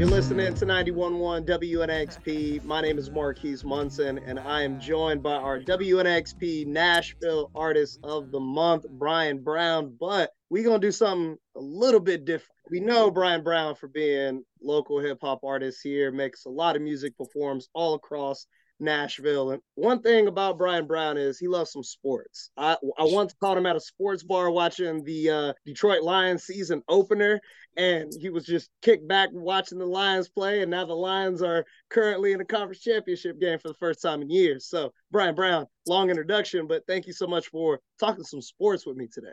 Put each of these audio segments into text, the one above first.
You're listening to 91.1 WNXP. My name is Marquise Munson, and I am joined by our WNXP Nashville Artist of the Month, Brian Brown. But we're going to do something a little bit different. We know Brian Brown for being local hip hop artist here, makes a lot of music, performs all across Nashville. And one thing about Brian Brown is he loves some sports. I, I once caught him at a sports bar watching the uh, Detroit Lions season opener, and he was just kicked back watching the Lions play. And now the Lions are currently in the conference championship game for the first time in years. So, Brian Brown, long introduction, but thank you so much for talking some sports with me today.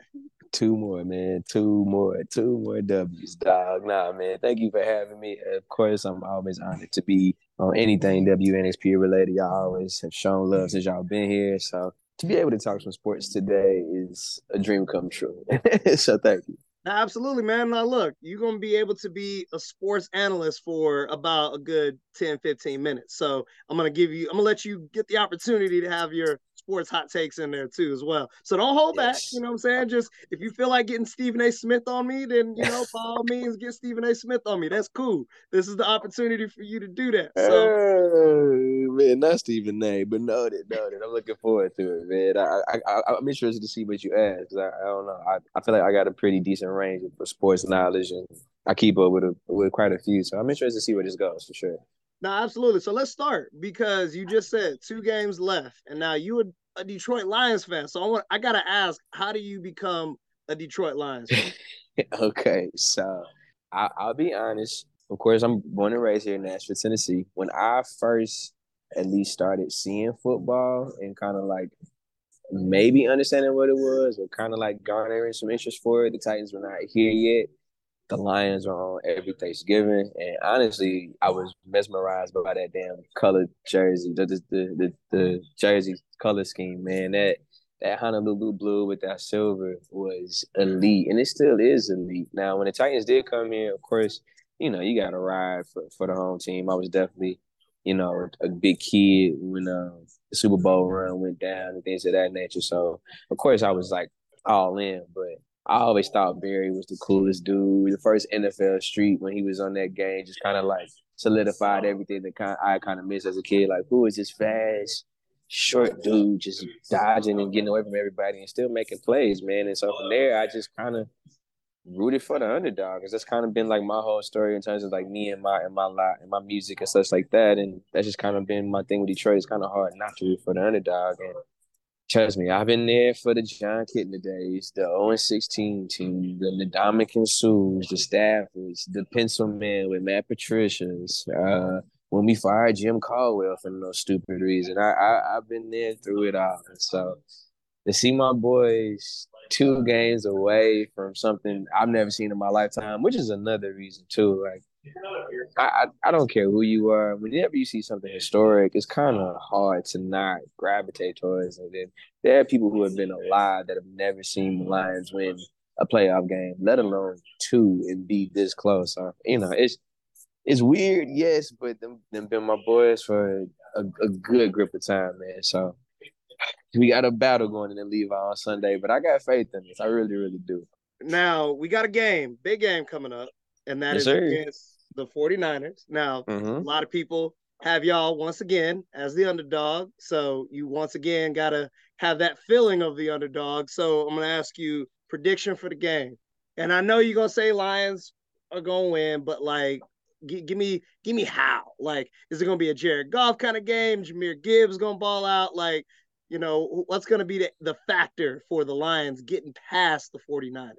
Two more, man. Two more. Two more W's, dog. Nah, man. Thank you for having me. Of course, I'm always honored to be on anything WNXP related. Y'all always have shown love since y'all been here. So to be able to talk some sports today is a dream come true. so thank you. Absolutely, man. Now, look, you're to be able to be a sports analyst for about a good 10, 15 minutes. So I'm to give you, I'm to let you get the opportunity to have your sports hot takes in there too as well. So don't hold yes. back. You know what I'm saying? Just if you feel like getting Stephen A. Smith on me, then you know by all means get Stephen A. Smith on me. That's cool. This is the opportunity for you to do that. So man, not Stephen A. But noted, noted. I'm looking forward to it, man. I, I, I am interested to see what you ask. I, I don't know. I, I feel like I got a pretty decent range of sports knowledge and I keep up with a, with quite a few. So I'm interested to see where this goes for sure. No, absolutely. So let's start because you just said two games left, and now you a Detroit Lions fan. So I want I gotta ask, how do you become a Detroit Lions fan? okay, so I, I'll be honest. Of course, I'm born and raised here in Nashville, Tennessee. When I first at least started seeing football and kind of like maybe understanding what it was or kind of like garnering some interest for it, the Titans were not here yet the Lions are on every Thanksgiving, and honestly, I was mesmerized by that damn colored jersey, the the the, the jersey color scheme, man. That that Honolulu blue with that silver was elite, and it still is elite. Now, when the Titans did come here, of course, you know you got to ride for for the home team. I was definitely, you know, a big kid when um, the Super Bowl run went down and things of that nature. So, of course, I was like all in, but I always thought Barry was the coolest dude. The first NFL Street when he was on that game just kind of like solidified everything that I kind of missed as a kid. Like, who is this fast, short dude just dodging and getting away from everybody and still making plays, man? And so from there, I just kind of rooted for the underdog because that's kind of been like my whole story in terms of like me and my and my lot and my music and such like that. And that's just kind of been my thing with Detroit. It's kind of hard not to root for the underdog and Trust me, I've been there for the Jon Kitna days, the 0 16 team, the Ndamukong Suhs, the Staffords, the pencil man with Matt Patricia's. Uh, when we fired Jim Caldwell for no stupid reason, I, I I've been there through it all. So to see my boys two games away from something I've never seen in my lifetime, which is another reason too. Like I, I, don't care who you are. Whenever you see something historic, it's kind of hard to not gravitate towards it. And there are people who have been alive that have never seen the Lions win a playoff game, let alone two, and be this close. So, you know, it's it's weird, yes, but them them been my boys for a, a good grip of time, man. So we got a battle going in the Levi on Sunday, but I got faith in this. I really, really do. Now we got a game, big game coming up, and that yes, is against the 49ers. Now, mm-hmm. a lot of people have y'all once again as the underdog. So you once again got to have that feeling of the underdog. So I'm going to ask you prediction for the game. And I know you're going to say Lions are going to win, but like, g- give me, give me how. Like, is it going to be a Jared Goff kind of game? Jahmyr Gibbs going to ball out? Like, you know, what's going to be the, the factor for the Lions getting past the 49ers?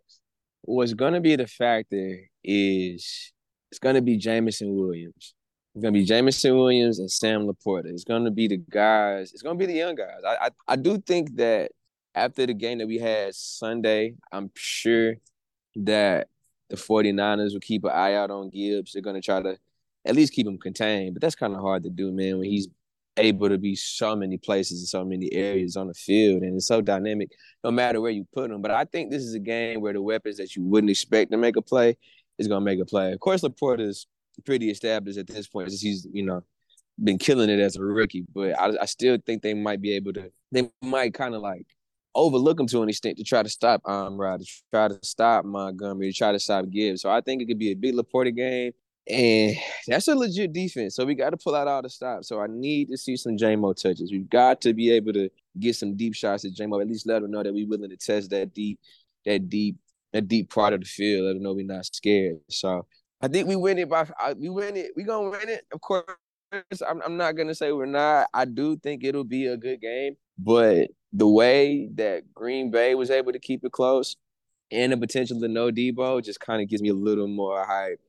What's going to be the factor is it's gonna be Jameson Williams. It's gonna be Jameson Williams and Sam LaPorta. It's gonna be the guys. It's gonna be the young guys. I, I I do think that after the game that we had Sunday, I'm sure that the 49ers will keep an eye out on Gibbs. They're gonna try to at least keep him contained, but that's kind of hard to do, man, when he's able to be so many places and so many areas on the field and it's so dynamic no matter where you put him. But I think this is a game where the weapons that you wouldn't expect to make a play is going to make a play. Of course, LaPorta is pretty established at this point. He's you know been killing it as a rookie, but I, I still think they might be able to. They might kind of like overlook him to an extent to try to stop Amon-Ra, to try to stop Montgomery, to try to stop Gibbs. So I think it could be a big LaPorta game. And that's a legit defense. So we got to pull out all the stops. So I need to see some JMO touches. We've got to be able to get some deep shots at JMO. At least let them know that we're willing to test that deep, that deep, that deep part of the field. Let them know we're not scared. So I think we win it by we win it. We gonna win it. Of course, I'm, I'm not gonna say we're not. I do think it'll be a good game, but the way that Green Bay was able to keep it close and the potential to know Deebo just kind of gives me a little more hype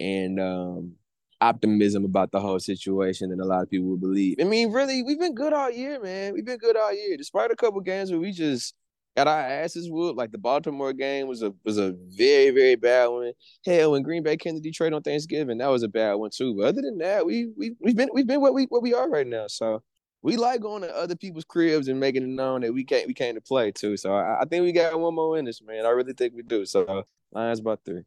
and um, optimism about the whole situation than a lot of people would believe. I mean, really, we've been good all year, man. We've been good all year, despite a couple games where we just got our asses whooped. Like the Baltimore game was a was a very very bad one. Hell, when Green Bay came to Detroit on Thanksgiving, that was a bad one too. But other than that, we we we've been we've been what we what we are right now. So we like going to other people's cribs and making it known that we can't we came to play too. So I, I think we got one more in this, man. I really think we do. So Lions by three.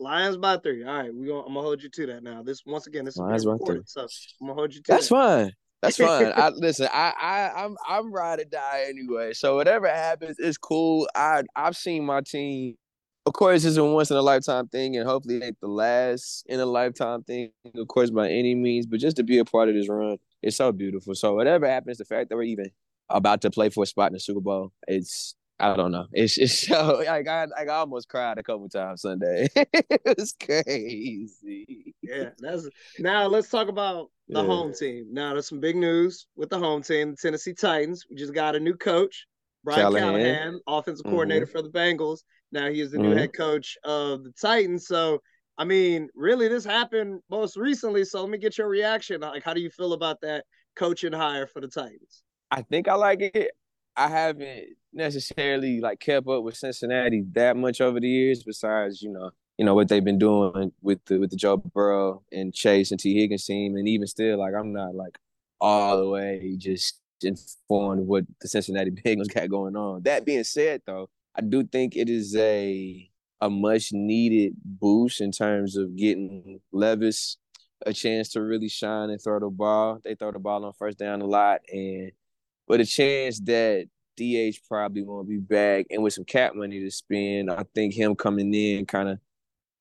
Lions by three. All right, we gonna, I'm gonna hold you to that now. This once again, this Lions is by three. so I'm gonna hold you to that. That's that. fine. That's fine. I listen. I I I'm I'm ride or die anyway. So whatever happens, it's cool. I I've seen my team. Of course, it's a once in a lifetime thing, and hopefully, it ain't the last in a lifetime thing. Of course, by any means, but just to be a part of this run, it's so beautiful. So whatever happens, the fact that we're even about to play for a spot in the Super Bowl, it's I don't know. It's it's so like I like I almost cried a couple times Sunday. it was crazy. Yeah, that's now. Let's talk about the Yeah. home team. Now, there's some big news with the home team, the Tennessee Titans. We just got a new coach, Brian Callahan. Callahan, offensive coordinator for the Bengals. Now he is the new Mhm. head coach of the Titans. So, I mean, really, this happened most recently. So, let me get your reaction. Like, how do you feel about that coaching hire for the Titans? I think I like it. I haven't necessarily like kept up with Cincinnati that much over the years. Besides, you know, you know what they've been doing with the with the Joe Burrow and Chase and Tee Higgins team, and even still, like I'm not like all the way just informed what the Cincinnati Bengals got going on. That being said, though, I do think it is a a much needed boost in terms of getting Levis a chance to really shine and throw the ball. They throw the ball on first down a lot, and with a chance that DH probably won't be back, and with some cap money to spend, I think him coming in kind of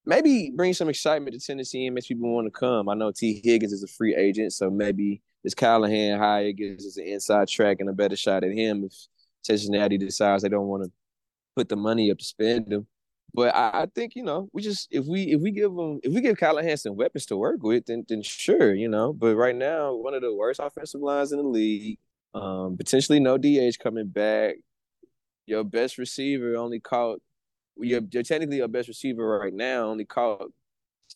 maybe bring some excitement to Tennessee and makes people want to come. I know Tee Higgins is a free agent, so maybe this Callahan hire gives us an inside track and a better shot at him if Cincinnati decides they don't want to put the money up to spend him. But I, I think you know we just if we if we give them if we give Callahan some weapons to work with, then then sure you know. But right now, one of the worst offensive lines in the league. Um, potentially no DH coming back. Your best receiver only caught. You're, you're technically your best receiver right now. Only caught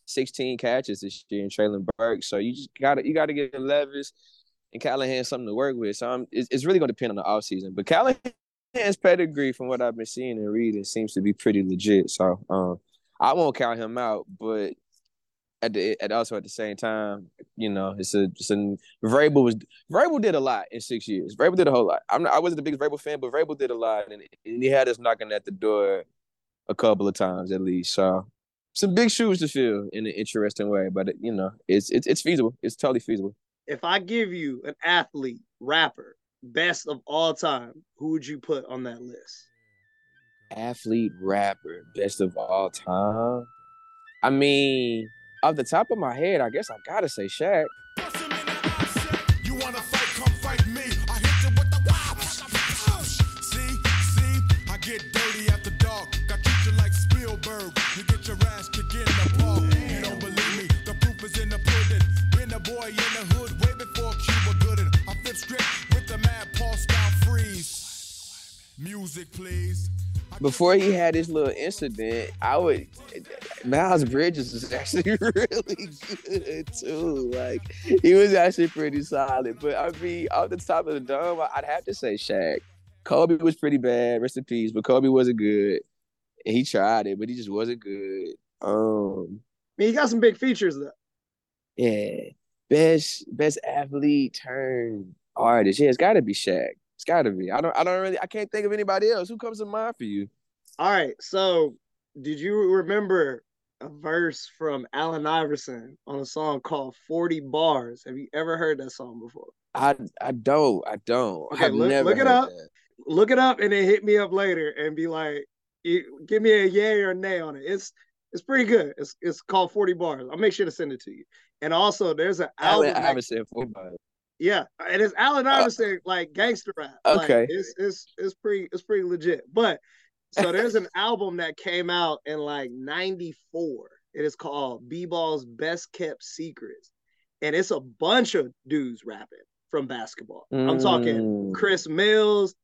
16 catches this year in Treylon Burks. So you just got to you got to get Levis and Callahan something to work with. So I'm, it's, it's really to depend on the offseason. But Callahan's pedigree, from what I've been seeing and reading, seems to be pretty legit. So um, I won't count him out, but at the at also at the same time, you know, it's a it's a Vrabel was Vrabel did a lot in six years. Vrabel did a whole lot. I'm not, I wasn't the biggest Vrabel fan, but Vrabel did a lot, and, and he had us knocking at the door a couple of times at least. So some big shoes to fill in an interesting way, but you know, it's it's it's feasible. It's totally feasible. If I give you an athlete, rapper, best of all time, who would you put on that list? Athlete, rapper, best of all time. I mean, off the top of my head, I guess I gotta say Shaq. Before he had his little incident, I would Miles Bridges was actually really good too. Like he was actually pretty solid. But I mean, off the top of the dome, I'd have to say Shaq. Kobe was pretty bad, rest in peace, but Kobe wasn't good. And he tried it, but he just wasn't good. Um, I mean, he got some big features though. yeah, best best athlete turned artist. Yeah, it's got to be Shaq. It's got to be. I don't. I don't really. I can't think of anybody else. Who comes to mind for you? All right, so did you remember a verse from Allen Iverson on a song called 40 Bars? Have you ever heard that song before? I I don't. I don't. Okay, I've look- never look it up. that. Look it up and then hit me up later and be like, give me a yay or nay on it. It's It's pretty good. It's it's called 40 bars. I'll make sure to send it to you. And also there's an Allen album. Iverson football. yeah, and it's Allen uh, Iverson like gangster rap. Like, Okay. it's it's it's pretty it's pretty legit. But so there's an album that came out in like 94. It is called B-Ball's Best Kept Secrets. And it's a bunch of dudes rapping from basketball. I'm talking Mm. Chris Mills,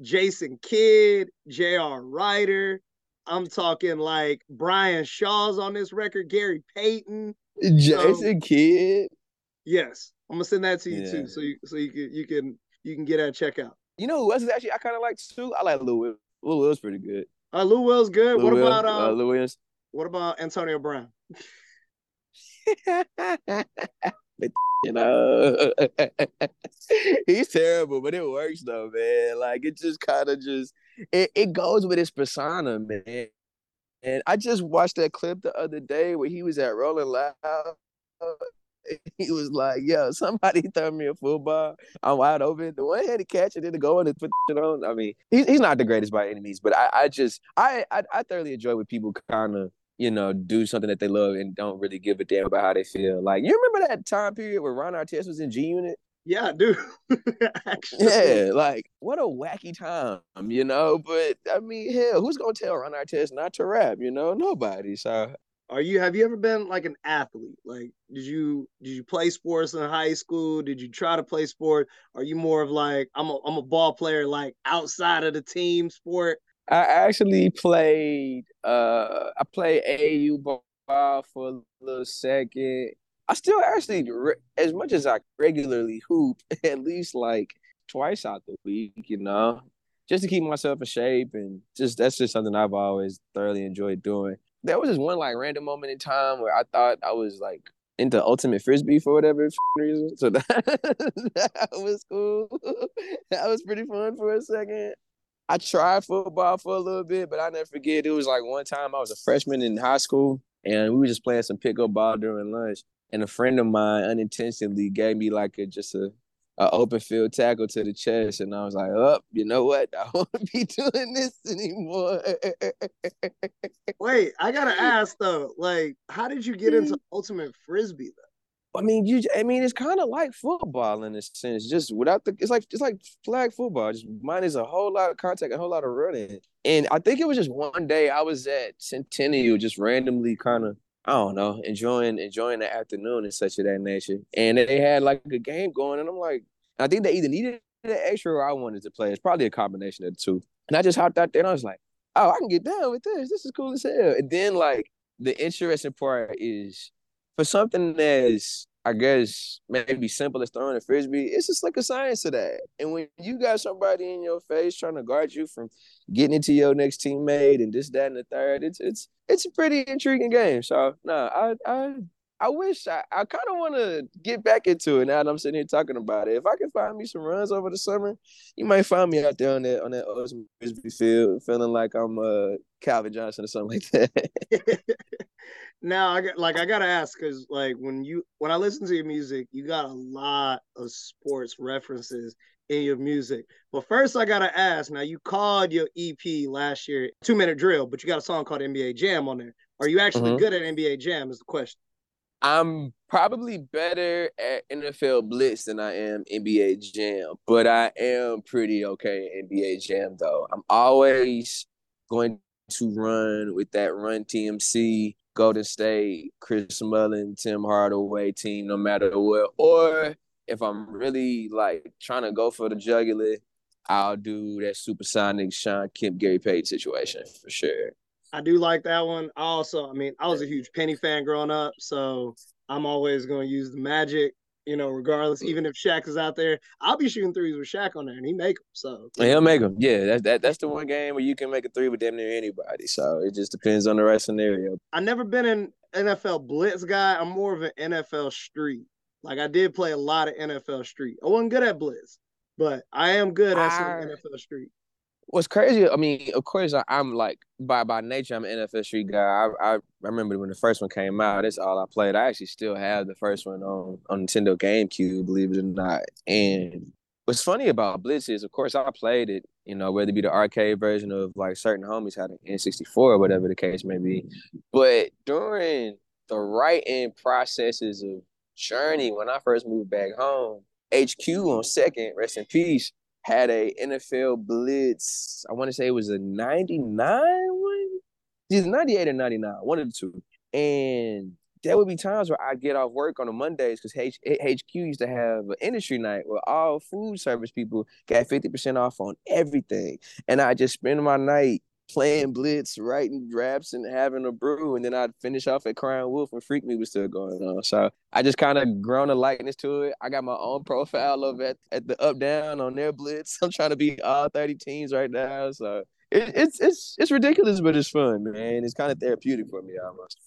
Jason Kidd, J.R. Rider. I'm talking like Brian Shaw's on this record, Gary Payton. Jason Kidd. Yes, I'm gonna send that to you Yeah. too, so you so you can you can you can get that check out. You know who else is actually I kind of like too? I like Will. Lou Will's pretty good. Uh, Lou Will's good. Lou what Will, about uh, uh, Lou Williams? what about Antonio Brown? you know, he's terrible, but it works though, man. Like it just kind of just it, it goes with his persona, man. And I just watched that clip the other day where he was at Rolling Loud. He was like, "Yo, somebody throw me a football. I'm wide open. The one handed catch it, then to go and put it on. I mean, he's he's not the greatest by any means, but I, I just I, I I thoroughly enjoy when people kind of you know, do something that they love and don't really give a damn about how they feel. Like, you remember that time period where Ron Artest was in G Unit? Yeah, dude. Actually, Yeah, like what a wacky time, you know. But I mean, hell, who's gonna tell Ron Artest not to rap? You know, nobody. So Are you have you ever been like an athlete? Like did you did you play sports in high school? Did you try to play sport? Are you more of like I'm a I'm a ball player like outside of the team sport? I actually played. Uh, I played au ball for a little second. I still actually, as much as I regularly hoop, at least like twice out the week, you know, just to keep myself in shape and just that's just something I've always thoroughly enjoyed doing. There was this one like random moment in time where I thought I was like into ultimate frisbee for whatever reason, so that, that was cool. that was pretty fun for a second. I tried football for a little bit, but I never forget. It was like one time I was a freshman in high school, and we were just playing some pickup ball during lunch. And a friend of mine unintentionally gave me like a just a, a open field tackle to the chest, and I was like, "Up, oh, you know what? I won't be doing this anymore." Wait, I gotta ask though, like, how did you get into mm. ultimate frisbee though? I mean, you. I mean, it's kind of like football in a sense, just without the. It's like it's like flag football. Just mine is a whole lot of contact, a whole lot of running. And I think it was just one day I was at Centennial, just randomly kind of. I don't know, enjoying enjoying the afternoon and such of that nature. And they had like a game going, and I'm like, I think they either needed an extra or I wanted to play. It's probably a combination of the two. And I just hopped out there and I was like, oh, I can get down with this. This is cool as hell. And then like the interesting part is for something that's I guess maybe simple as throwing a frisbee, it's just like a science of that. And when you got somebody in your face trying to guard you from getting into your next teammate and this, that, and the third, it's it's it's a pretty intriguing game. So no, I I I wish I, I kind of want to get back into it now that I'm sitting here talking about it. If I can find me some runs over the summer, you might find me out there on that on that frisbee field, feeling like I'm uh Calvin Johnson or something like that. now I got like I gotta ask because like when you when I listen to your music, you got a lot of sports references in your music. But first, I gotta ask. Now you called your EP last year two minute drill, but you got a song called NBA Jam on there. Are you actually Mhm. good at NBA Jam? Is the question. I'm probably better at NFL Blitz than I am NBA Jam, but I am pretty okay at NBA Jam though. I'm always going to run with that run TMC, Golden State, Chris Mullin, Tim Hardaway team, no matter what. Or if I'm really like trying to go for the jugular, I'll do that supersonic Sean Kemp, Gary Payton situation for sure. I do like that one. I also, I mean, I was a huge Penny fan growing up, so I'm always going to use the Magic. You know, regardless, even if Shaq is out there, I'll be shooting threes with Shaq on there, and he make them. So And he'll make them. Yeah, that, that that's the one game where you can make a three with damn near anybody. So it just depends on the right scenario. I never been an NFL blitz guy. I'm more of an NFL street. Like I did play a lot of NFL street. I wasn't good at blitz, but I am good at some NFL street. What's crazy? I mean, of course, I, I'm like by by nature, I'm an NFL street guy. I, I I remember when the first one came out. That's all I played. I actually still have the first one on on Nintendo GameCube, believe it or not. And what's funny about Blitz is, of course, I played it you know, whether it be the arcade version of like certain homies had an N64 or whatever the case may be. But during the writing processes of Journey, when I first moved back home, HQ on second, rest in peace, had a NFL Blitz. I want to say it was a 99 one. Either 98 or 99, one of the two. And there would be times where I get off work on the Mondays because H- HQ used to have an industry night where all food service people got 50% off on everything. And I just spend my night playing blitz, writing raps, and having a brew, and then I'd finish off at Crying Wolf and Freak Me was still going on. So I just kind of grown a likeness to it. I got my own profile of at at the up down on their blitz. I'm trying to be all 30 teams right now. So it, it's it's it's ridiculous, but it's fun, man. It's kind of therapeutic for me almost.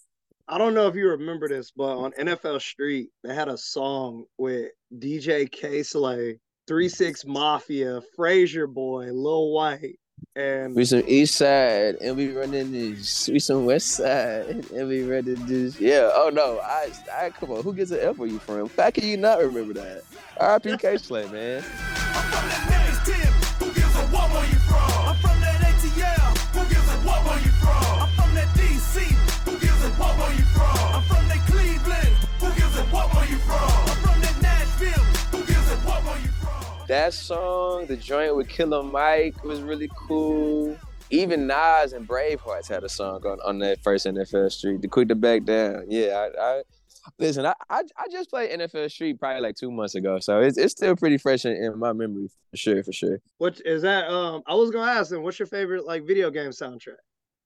I don't know if you remember this, but on NFL Street, they had a song with DJ Kay Slay, Three Six Mafia, Frayser Boy, Lil Wyte, and We some east side and we running this. We some west side and we running this. Yeah. Oh no. I I come on. Who gets an F where you from? How can you not remember that? R.I.P. Kay Slay, man. That song, the joint with Killer Mike was really cool. Even Nas and Bravehearts had a song on, on that first NFL Street. The quick to back down. Yeah, I, I listen. I, I I just played NFL Street probably like two months ago, so it's it's still pretty fresh in, in my memory for sure, for sure. what is that? Um, I was gonna ask them, what's your favorite like video game soundtrack?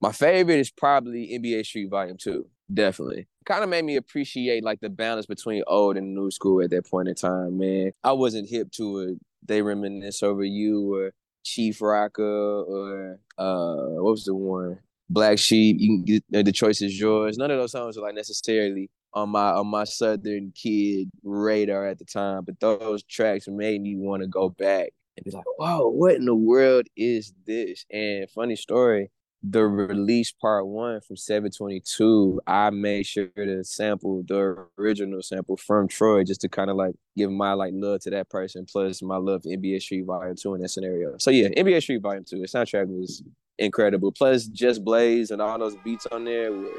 My favorite is probably NBA Street Volume Two. Definitely, kind of made me appreciate like the balance between old and new school at that point in time. Man, I wasn't hip to it. They reminisce over you or Chief Rocka or uh, what was the one? Black Sheep. You can get uh, the choice is yours. None of those songs were like necessarily on my on my Southern kid radar at the time, but those tracks made me want to go back and be like, "Whoa, what in the world is this?" And funny story the release part one from 722, I made sure to sample the original sample from Troy just to kind of like give my like love to that person, plus my love for NBA Street Volume 2 in that scenario. So yeah, NBA Street Volume 2, the soundtrack was incredible. Plus Just Blaze and all those beats on there were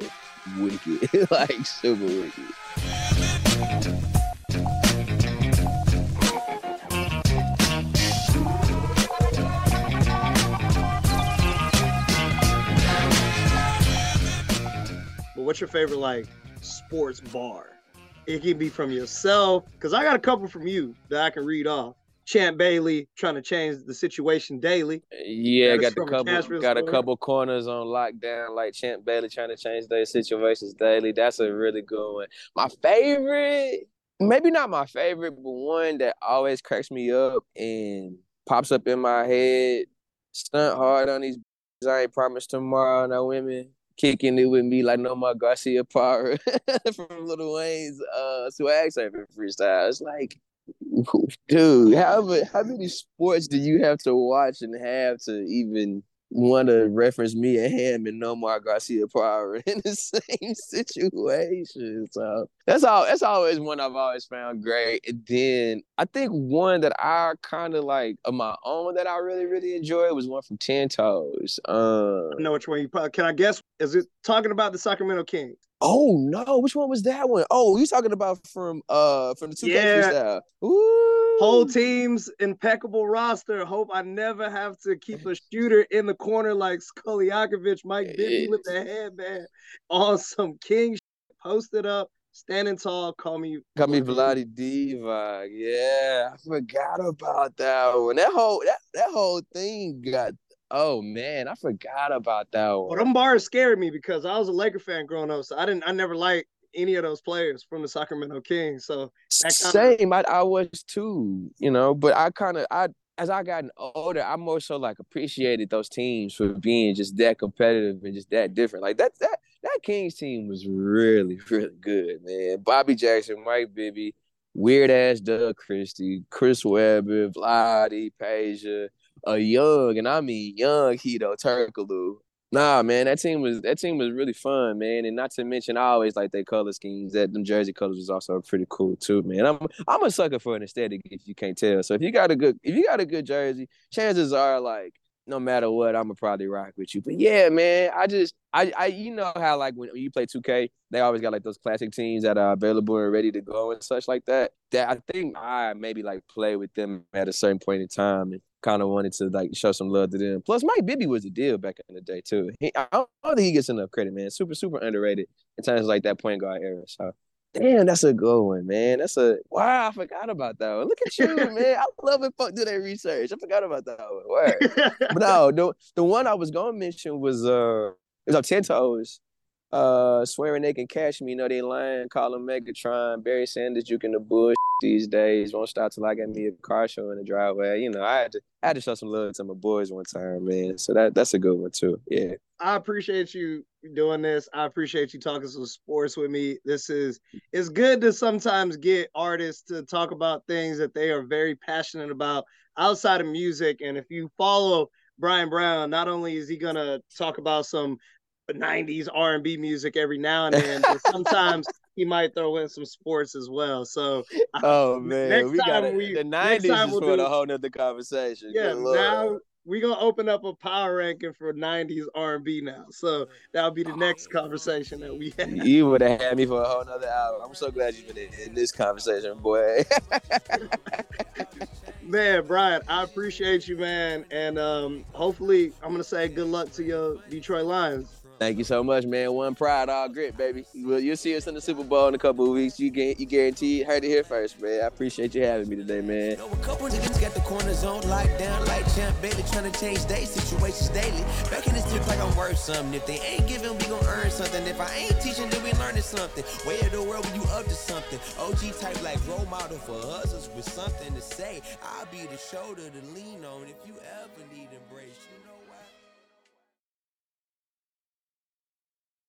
wicked. like super wicked. What's your favorite like sports bar? It can be from yourself, because I got a couple from you that I can read off. Champ Bailey trying to change the situation daily. Yeah, got the a couple got a couple corners on lockdown, like Champ Bailey trying to change their situations daily. That's a really good one. My favorite, maybe not my favorite, but one that always cracks me up and pops up in my head. Stunt hard on these. I ain't promised tomorrow. No women kicking it with me like no more Garciaparra from Lil Wayne's uh swag surfing freestyle. It's like dude, how how many sports do you have to watch and have to even want to reference me and him and Nomar Garciaparra in the same situation? So that's all. That's always one I've always found great. And then I think one that I kind of like of my own that I really really enjoyed was one from Ten Toes. Um, I know which one you probably can I guess? Is it talking about the Sacramento Kings? Oh no, which one was that one? Oh, you talking about from uh from the 2K Yeah. freestyle. Ooh. Whole team's impeccable roster. Hope I never have to keep a shooter in the corner like Stojakovic, Mike Bibby with the headband on some king shit. Posted up, standing tall. Call me. Call me Vlade Divac. Yeah, I forgot about that one. That whole that, that whole thing got oh man, I forgot about that Well, one. them bars scared me because I was a Laker fan growing up, so I didn't. I never liked any of those players from the Sacramento Kings. So that kinda- Same, I, I was too, you know, but I kind of I as I gotten older, I more so like appreciated those teams for being just that competitive and just that different. Like that that that Kings team was really really good, man. Bobby Jackson, Mike Bibby, weird ass Doug Christie, Chris Webber, Vlade, Peja, a young and I mean young Hedo Turkoglu. Nah, man, that team was that team was really fun, man. And not to mention, I always like their color schemes. That them jersey colors was also pretty cool too, man. I'm I'm a sucker for an aesthetic if you can't tell. So if you got a good if you got a good jersey, chances are like no matter what, I'm gonna probably rock with you. But yeah, man, I just I I you know how like when you play 2K, they always got like those classic teams that are available and ready to go and such like that. That I think I maybe like play with them at a certain point in time and kind of wanted to like show some love to them. Plus, Mike Bibby was a deal back in the day too. He, I don't think he gets enough credit, man. Super super underrated in terms of like that point guard era. So Damn, that's a good one, man. That's a wow. I forgot about that one. Look at you, man. I love it. Fuck do that research. I forgot about that one. Word. but no, the the one I was gonna mention was uh, it was on Ten Toes. Uh, swearing they can catch me. You know they lying. Call him Megatron. Barry Sanders juking the bush these days. Won't stop till I get me a car show in the driveway. You know, I had to I had to show some love to my boys one time, man. So that that's a good one too. Yeah. I appreciate you doing this. I appreciate you talking some sports with me. This is it's good to sometimes get artists to talk about things that they are very passionate about outside of music. And if you follow Brian Brown, not only is he gonna talk about some 90s R&B music every now and then, but sometimes he might throw in some sports as well. So Oh man, next we got we, the 90s is we'll for do, a whole nother conversation. Yeah, now we're gonna open up a power ranking for 90s r&b now. So that'll be the next conversation that we have. You would have had me for a whole nother hour. I'm so glad you've been in, in this conversation boy. Man brian i appreciate you man. And um, hopefully i'm gonna say good luck to your detroit lions Thank you so much, man. One pride, all grit, baby. Well, you'll see us in the Super Bowl in a couple of weeks. You get, you guarantee heard it here first, man. I appreciate you having me today, man. Know a couple niggas got the corner zone locked down like Champ Bailey, trying to change their situations daily. Back in this tip like I'm worth something. If they ain't giving, we gon' earn something. If I ain't teaching, then we learning something. Way of the world when you up to something. OG type like role model for us with something to say. I'll be the shoulder to lean on if you ever need embrace. You